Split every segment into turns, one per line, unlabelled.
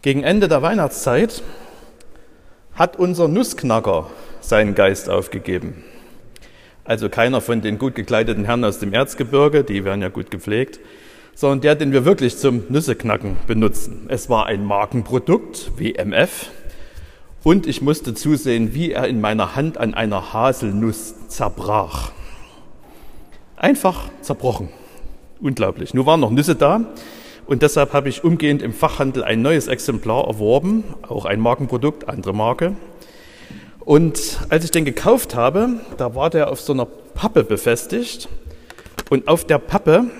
Gegen Ende der Weihnachtszeit hat unser Nussknacker seinen Geist aufgegeben. Also keiner von den gut gekleideten Herren aus dem Erzgebirge, die werden ja gut gepflegt, sondern der, den wir wirklich zum Nüsseknacken benutzen. Es war ein Markenprodukt, WMF, und ich musste zusehen, wie er in meiner Hand an einer Haselnuss zerbrach. Einfach zerbrochen. Unglaublich. Nur waren noch Nüsse da und deshalb habe ich umgehend im Fachhandel ein neues Exemplar erworben, auch ein Markenprodukt, andere Marke. Und als ich den gekauft habe, da war der auf so einer Pappe befestigt und auf der Pappe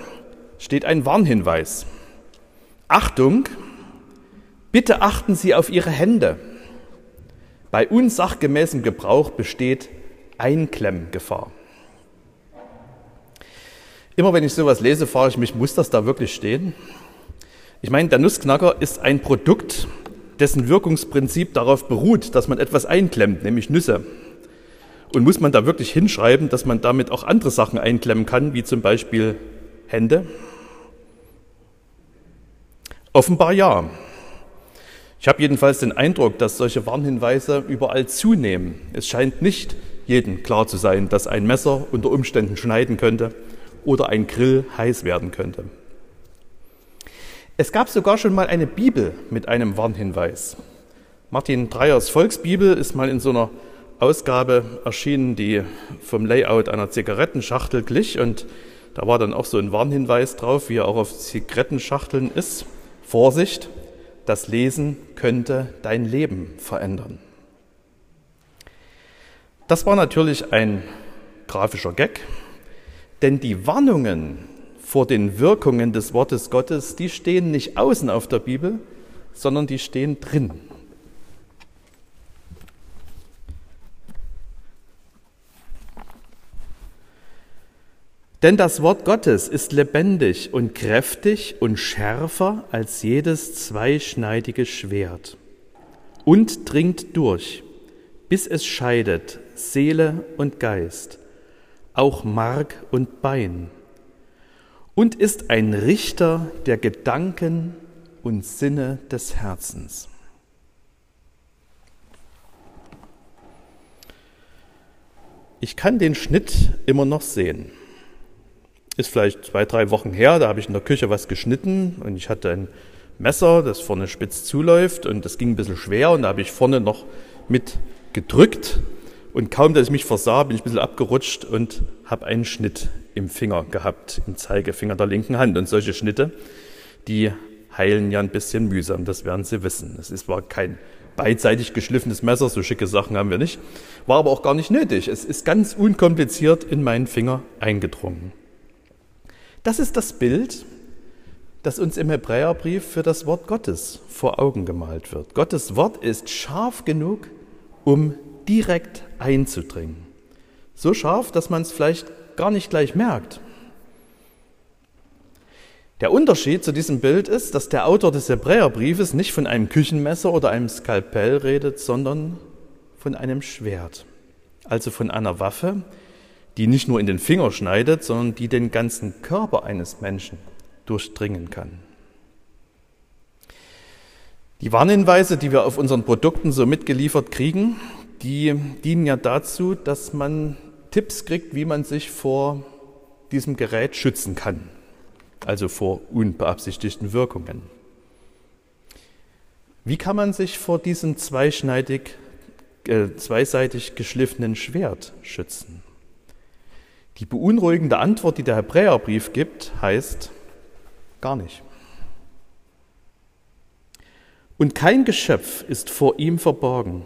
steht ein Warnhinweis. Achtung, bitte achten Sie auf Ihre Hände. Bei unsachgemäßem Gebrauch besteht Einklemmgefahr. Immer wenn ich sowas lese, frage ich mich, muss das da wirklich stehen? Ich meine, der Nussknacker ist ein Produkt, dessen Wirkungsprinzip darauf beruht, dass man etwas einklemmt, nämlich Nüsse. Und muss man da wirklich hinschreiben, dass man damit auch andere Sachen einklemmen kann, wie zum Beispiel Hände? Offenbar ja. Ich habe jedenfalls den Eindruck, dass solche Warnhinweise überall zunehmen. Es scheint nicht jedem klar zu sein, dass ein Messer unter Umständen schneiden könnte oder ein Grill heiß werden könnte. Es gab sogar schon mal eine Bibel mit einem Warnhinweis. Martin Dreyers Volksbibel ist mal in so einer Ausgabe erschienen, die vom Layout einer Zigarettenschachtel glich und da war dann auch so ein Warnhinweis drauf, wie er auch auf Zigarettenschachteln ist. Vorsicht, das Lesen könnte dein Leben verändern. Das war natürlich ein grafischer Gag, denn die Warnungen vor den Wirkungen des Wortes Gottes, die stehen nicht außen auf der Bibel, sondern die stehen drin. Denn das Wort Gottes ist lebendig und kräftig und schärfer als jedes zweischneidige Schwert und dringt durch, bis es scheidet Seele und Geist, auch Mark und Bein und ist ein Richter der Gedanken und Sinne des Herzens. Ich kann den Schnitt immer noch sehen. Ist vielleicht zwei, drei Wochen her, da habe ich in der Küche was geschnitten und ich hatte ein Messer, das vorne spitz zuläuft und das ging ein bisschen schwer und da habe ich vorne noch mit gedrückt und kaum, dass ich mich versah, bin ich ein bisschen abgerutscht und habe einen Schnitt im Finger gehabt, im Zeigefinger der linken Hand. Und solche Schnitte, die heilen ja ein bisschen mühsam, das werden Sie wissen. Es zwar kein beidseitig geschliffenes Messer, so schicke Sachen haben wir nicht, war aber auch gar nicht nötig. Es ist ganz unkompliziert in meinen Finger eingedrungen. Das ist das Bild, das uns im Hebräerbrief für das Wort Gottes vor Augen gemalt wird. Gottes Wort ist scharf genug, um direkt einzudringen. So scharf, dass man es vielleicht gar nicht gleich merkt. Der Unterschied zu diesem Bild ist, dass der Autor des Hebräerbriefes nicht von einem Küchenmesser oder einem Skalpell redet, sondern von einem Schwert. Also von einer Waffe, die nicht nur in den Finger schneidet, sondern die den ganzen Körper eines Menschen durchdringen kann. Die Warnhinweise, die wir auf unseren Produkten so mitgeliefert kriegen, die dienen ja dazu, dass man Tipps kriegt, wie man sich vor diesem Gerät schützen kann, also vor unbeabsichtigten Wirkungen. Wie kann man sich vor diesem zweischneidig, äh, zweiseitig geschliffenen Schwert schützen? Die beunruhigende Antwort, die der Hebräerbrief gibt, heißt gar nicht. Und kein Geschöpf ist vor ihm verborgen,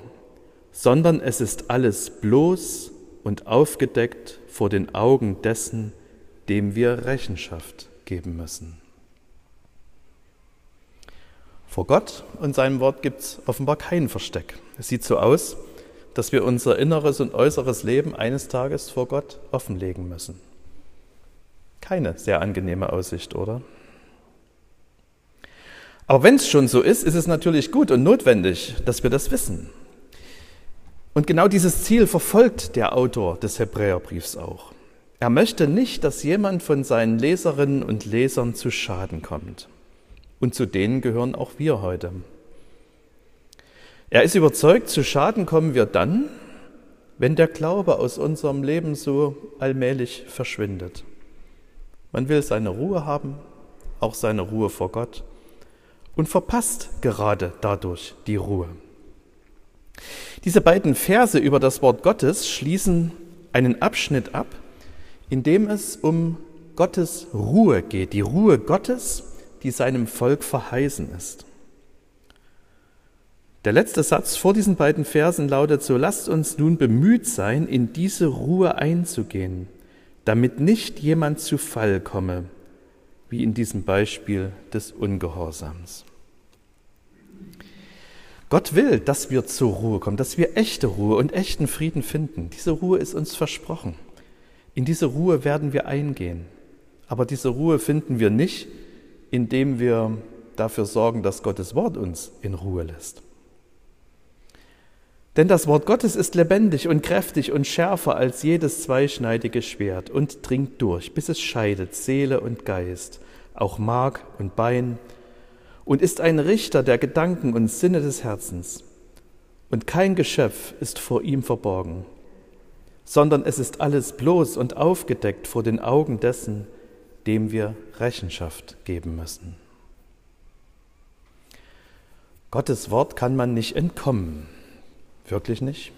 sondern es ist alles bloß und aufgedeckt vor den Augen dessen, dem wir Rechenschaft geben müssen. Vor Gott und seinem Wort gibt es offenbar kein Versteck. Es sieht so aus, dass wir unser inneres und äußeres Leben eines Tages vor Gott offenlegen müssen. Keine sehr angenehme Aussicht, oder? Aber wenn es schon so ist, ist es natürlich gut und notwendig, dass wir das wissen. Und genau dieses Ziel verfolgt der Autor des Hebräerbriefs auch. Er möchte nicht, dass jemand von seinen Leserinnen und Lesern zu Schaden kommt. Und zu denen gehören auch wir heute. Er ist überzeugt, zu Schaden kommen wir dann, wenn der Glaube aus unserem Leben so allmählich verschwindet. Man will seine Ruhe haben, auch seine Ruhe vor Gott und verpasst gerade dadurch die Ruhe. Diese beiden Verse über das Wort Gottes schließen einen Abschnitt ab, in dem es um Gottes Ruhe geht, die Ruhe Gottes, die seinem Volk verheißen ist. Der letzte Satz vor diesen beiden Versen lautet so, lasst uns nun bemüht sein, in diese Ruhe einzugehen, damit nicht jemand zu Fall komme, wie in diesem Beispiel des Ungehorsams. Gott will, dass wir zur Ruhe kommen, dass wir echte Ruhe und echten Frieden finden. Diese Ruhe ist uns versprochen. In diese Ruhe werden wir eingehen. Aber diese Ruhe finden wir nicht, indem wir dafür sorgen, dass Gottes Wort uns in Ruhe lässt. Denn das Wort Gottes ist lebendig und kräftig und schärfer als jedes zweischneidige Schwert und dringt durch, bis es scheidet Seele und Geist, auch Mark und Bein, und ist ein Richter der Gedanken und Sinne des Herzens. Und kein Geschöpf ist vor ihm verborgen, sondern es ist alles bloß und aufgedeckt vor den Augen dessen, dem wir Rechenschaft geben müssen. Gottes Wort kann man nicht entkommen. Wirklich nicht?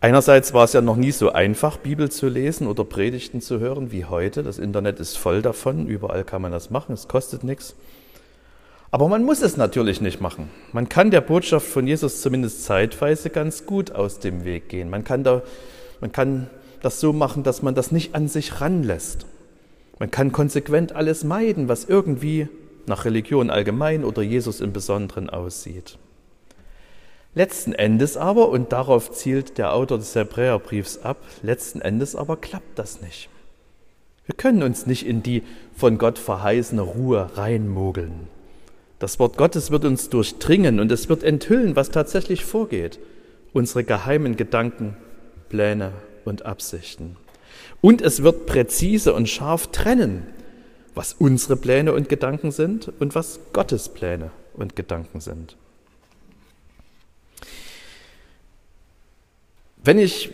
Einerseits war es ja noch nie so einfach, Bibel zu lesen oder Predigten zu hören wie heute. Das Internet ist voll davon, überall kann man das machen, es kostet nichts. Aber man muss es natürlich nicht machen. Man kann der Botschaft von Jesus zumindest zeitweise ganz gut aus dem Weg gehen. Man kann, da, man kann das so machen, dass man das nicht an sich ranlässt. Man kann konsequent alles meiden, was irgendwie nach Religion allgemein oder Jesus im Besonderen aussieht. Letzten Endes aber, und darauf zielt der Autor des Hebräerbriefs ab, letzten Endes aber klappt das nicht. Wir können uns nicht in die von Gott verheißene Ruhe reinmogeln. Das Wort Gottes wird uns durchdringen und es wird enthüllen, was tatsächlich vorgeht, unsere geheimen Gedanken, Pläne und Absichten. Und es wird präzise und scharf trennen, was unsere Pläne und Gedanken sind und was Gottes Pläne und Gedanken sind. Wenn ich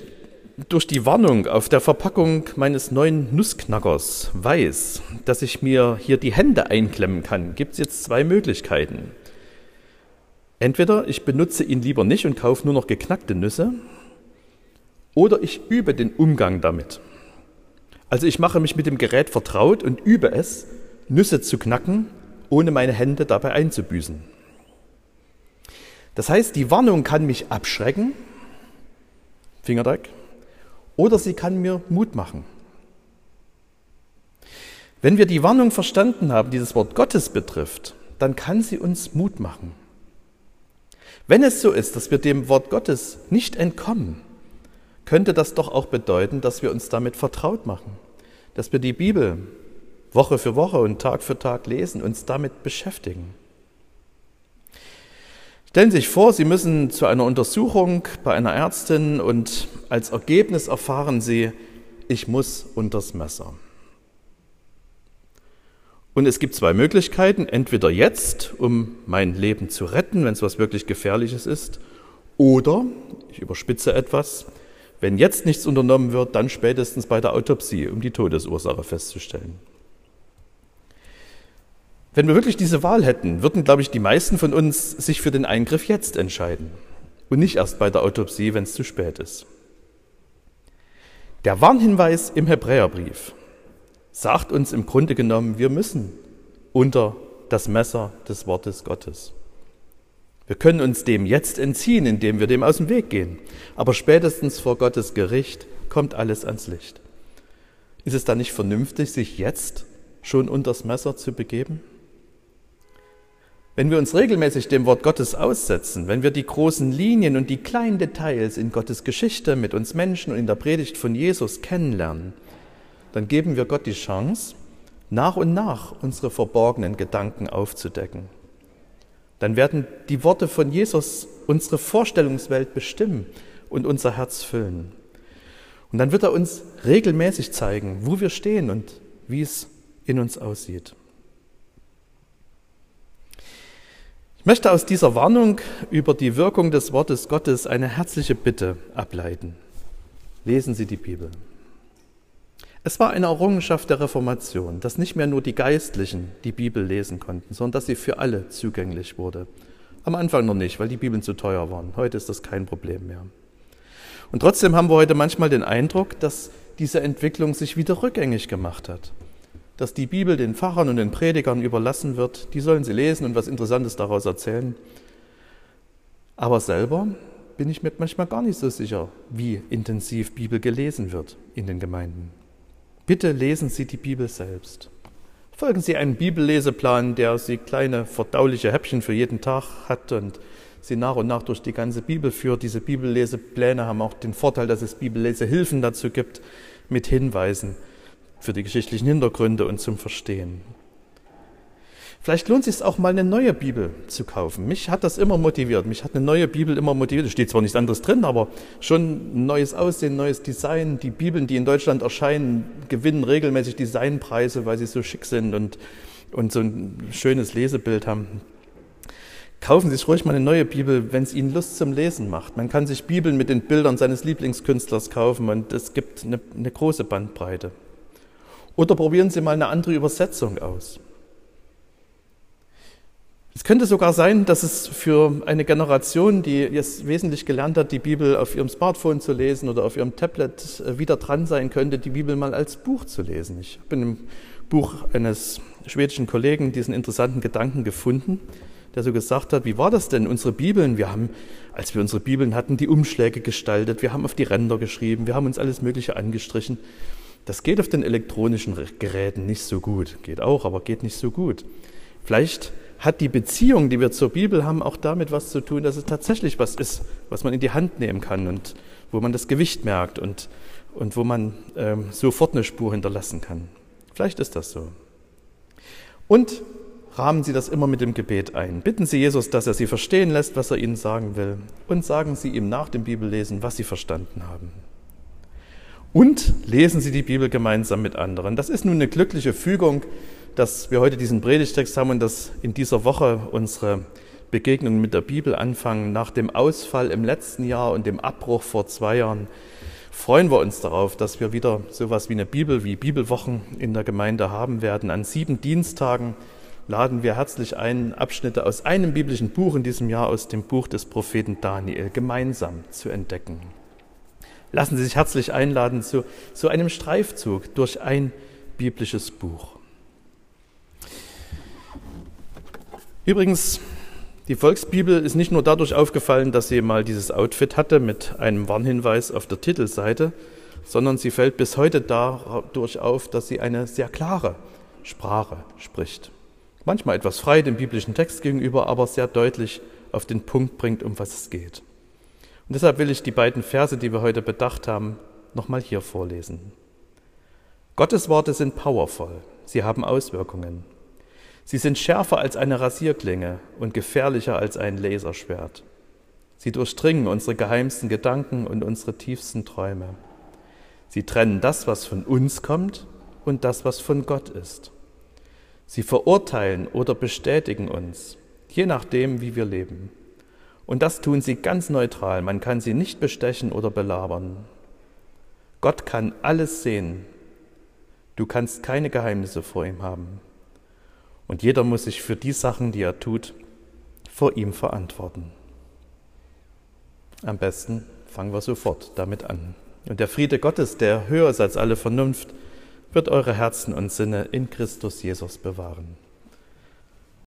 durch die Warnung auf der Verpackung meines neuen Nussknackers weiß, dass ich mir hier die Hände einklemmen kann, gibt es jetzt zwei Möglichkeiten. Entweder ich benutze ihn lieber nicht und kaufe nur noch geknackte Nüsse, oder ich übe den Umgang damit. Also ich mache mich mit dem Gerät vertraut und übe es, Nüsse zu knacken, ohne meine Hände dabei einzubüßen. Das heißt, die Warnung kann mich abschrecken, Fingerdreck, oder sie kann mir Mut machen. Wenn wir die Warnung verstanden haben, die das Wort Gottes betrifft, dann kann sie uns Mut machen. Wenn es so ist, dass wir dem Wort Gottes nicht entkommen, könnte das doch auch bedeuten, dass wir uns damit vertraut machen, dass wir die Bibel Woche für Woche und Tag für Tag lesen, uns damit beschäftigen. Stellen Sie sich vor, Sie müssen zu einer Untersuchung bei einer Ärztin und als Ergebnis erfahren Sie, ich muss unters Messer. Und es gibt zwei Möglichkeiten, entweder jetzt, um mein Leben zu retten, wenn es was wirklich Gefährliches ist, oder, ich überspitze etwas, wenn jetzt nichts unternommen wird, dann spätestens bei der Autopsie, um die Todesursache festzustellen. Wenn wir wirklich diese Wahl hätten, würden, glaube ich, die meisten von uns sich für den Eingriff jetzt entscheiden und nicht erst bei der Autopsie, wenn es zu spät ist. Der Warnhinweis im Hebräerbrief sagt uns im Grunde genommen, wir müssen unter das Messer des Wortes Gottes. Wir können uns dem jetzt entziehen, indem wir dem aus dem Weg gehen. Aber spätestens vor Gottes Gericht kommt alles ans Licht. Ist es dann nicht vernünftig, sich jetzt schon unters Messer zu begeben? Wenn wir uns regelmäßig dem Wort Gottes aussetzen, wenn wir die großen Linien und die kleinen Details in Gottes Geschichte mit uns Menschen und in der Predigt von Jesus kennenlernen, dann geben wir Gott die Chance, nach und nach unsere verborgenen Gedanken aufzudecken. Dann werden die Worte von Jesus unsere Vorstellungswelt bestimmen und unser Herz füllen. Und dann wird er uns regelmäßig zeigen, wo wir stehen und wie es in uns aussieht. Ich möchte aus dieser Warnung über die Wirkung des Wortes Gottes eine herzliche Bitte ableiten. Lesen Sie die Bibel. Es war eine Errungenschaft der Reformation, dass nicht mehr nur die Geistlichen die Bibel lesen konnten, sondern dass sie für alle zugänglich wurde. Am Anfang noch nicht, weil die Bibeln zu teuer waren. Heute ist das kein Problem mehr. Und trotzdem haben wir heute manchmal den Eindruck, dass diese Entwicklung sich wieder rückgängig gemacht hat. Dass die Bibel den Pfarrern und den Predigern überlassen wird, die sollen sie lesen und was Interessantes daraus erzählen. Aber selber bin ich mir manchmal gar nicht so sicher, wie intensiv Bibel gelesen wird in den Gemeinden. Bitte lesen Sie die Bibel selbst. Folgen Sie einem Bibelleseplan, der Sie kleine verdauliche Häppchen für jeden Tag hat und Sie nach und nach durch die ganze Bibel führt. Diese Bibellesepläne haben auch den Vorteil, dass es Bibellesehilfen dazu gibt mit Hinweisen für die geschichtlichen Hintergründe und zum Verstehen. Vielleicht lohnt es sich auch mal eine neue Bibel zu kaufen. Mich hat das immer motiviert. Mich hat eine neue Bibel immer motiviert. Es steht zwar nichts anderes drin, aber schon ein neues Aussehen, neues Design. Die Bibeln, die in Deutschland erscheinen, gewinnen regelmäßig Designpreise, weil sie so schick sind und, und so ein schönes Lesebild haben. Kaufen Sie sich ruhig mal eine neue Bibel, wenn es Ihnen Lust zum Lesen macht. Man kann sich Bibeln mit den Bildern seines Lieblingskünstlers kaufen und es gibt eine, eine große Bandbreite. Oder probieren Sie mal eine andere Übersetzung aus. Es könnte sogar sein, dass es für eine Generation, die jetzt wesentlich gelernt hat, die Bibel auf ihrem Smartphone zu lesen oder auf ihrem Tablet äh, wieder dran sein könnte, die Bibel mal als Buch zu lesen. Ich habe in einem Buch eines schwedischen Kollegen diesen interessanten Gedanken gefunden, der so gesagt hat, wie war das denn, unsere Bibeln? Wir haben, als wir unsere Bibeln hatten, die Umschläge gestaltet, wir haben auf die Ränder geschrieben, wir haben uns alles Mögliche angestrichen. Das geht auf den elektronischen Geräten nicht so gut. Geht auch, aber geht nicht so gut. Vielleicht hat die Beziehung, die wir zur Bibel haben, auch damit was zu tun, dass es tatsächlich was ist, was man in die Hand nehmen kann und wo man das Gewicht merkt und, und wo man ähm, sofort eine Spur hinterlassen kann. Vielleicht ist das so. Und rahmen Sie das immer mit dem Gebet ein. Bitten Sie Jesus, dass er Sie verstehen lässt, was er Ihnen sagen will. Und sagen Sie ihm nach dem Bibellesen, was Sie verstanden haben. Und lesen Sie die Bibel gemeinsam mit anderen. Das ist nun eine glückliche Fügung, dass wir heute diesen Predigtext haben und dass in dieser Woche unsere Begegnungen mit der Bibel anfangen. Nach dem Ausfall im letzten Jahr und dem Abbruch vor zwei Jahren freuen wir uns darauf, dass wir wieder sowas wie eine Bibel, wie Bibelwochen in der Gemeinde haben werden. An sieben Dienstagen laden wir herzlich ein, Abschnitte aus einem biblischen Buch in diesem Jahr, aus dem Buch des Propheten Daniel, gemeinsam zu entdecken. Lassen Sie sich herzlich einladen zu, zu einem Streifzug durch ein biblisches Buch. Übrigens, die Volksbibel ist nicht nur dadurch aufgefallen, dass sie mal dieses Outfit hatte mit einem Warnhinweis auf der Titelseite, sondern sie fällt bis heute dadurch auf, dass sie eine sehr klare Sprache spricht. Manchmal etwas frei dem biblischen Text gegenüber, aber sehr deutlich auf den Punkt bringt, um was es geht. Und deshalb will ich die beiden Verse, die wir heute bedacht haben, nochmal hier vorlesen. Gottes Worte sind powerful, sie haben Auswirkungen. Sie sind schärfer als eine Rasierklinge und gefährlicher als ein Laserschwert. Sie durchdringen unsere geheimsten Gedanken und unsere tiefsten Träume. Sie trennen das, was von uns kommt, und das, was von Gott ist. Sie verurteilen oder bestätigen uns, je nachdem, wie wir leben. Und das tun sie ganz neutral. Man kann sie nicht bestechen oder belabern. Gott kann alles sehen. Du kannst keine Geheimnisse vor ihm haben. Und jeder muss sich für die Sachen, die er tut, vor ihm verantworten. Am besten fangen wir sofort damit an. Und der Friede Gottes, der höher ist als alle Vernunft, wird eure Herzen und Sinne in Christus Jesus bewahren.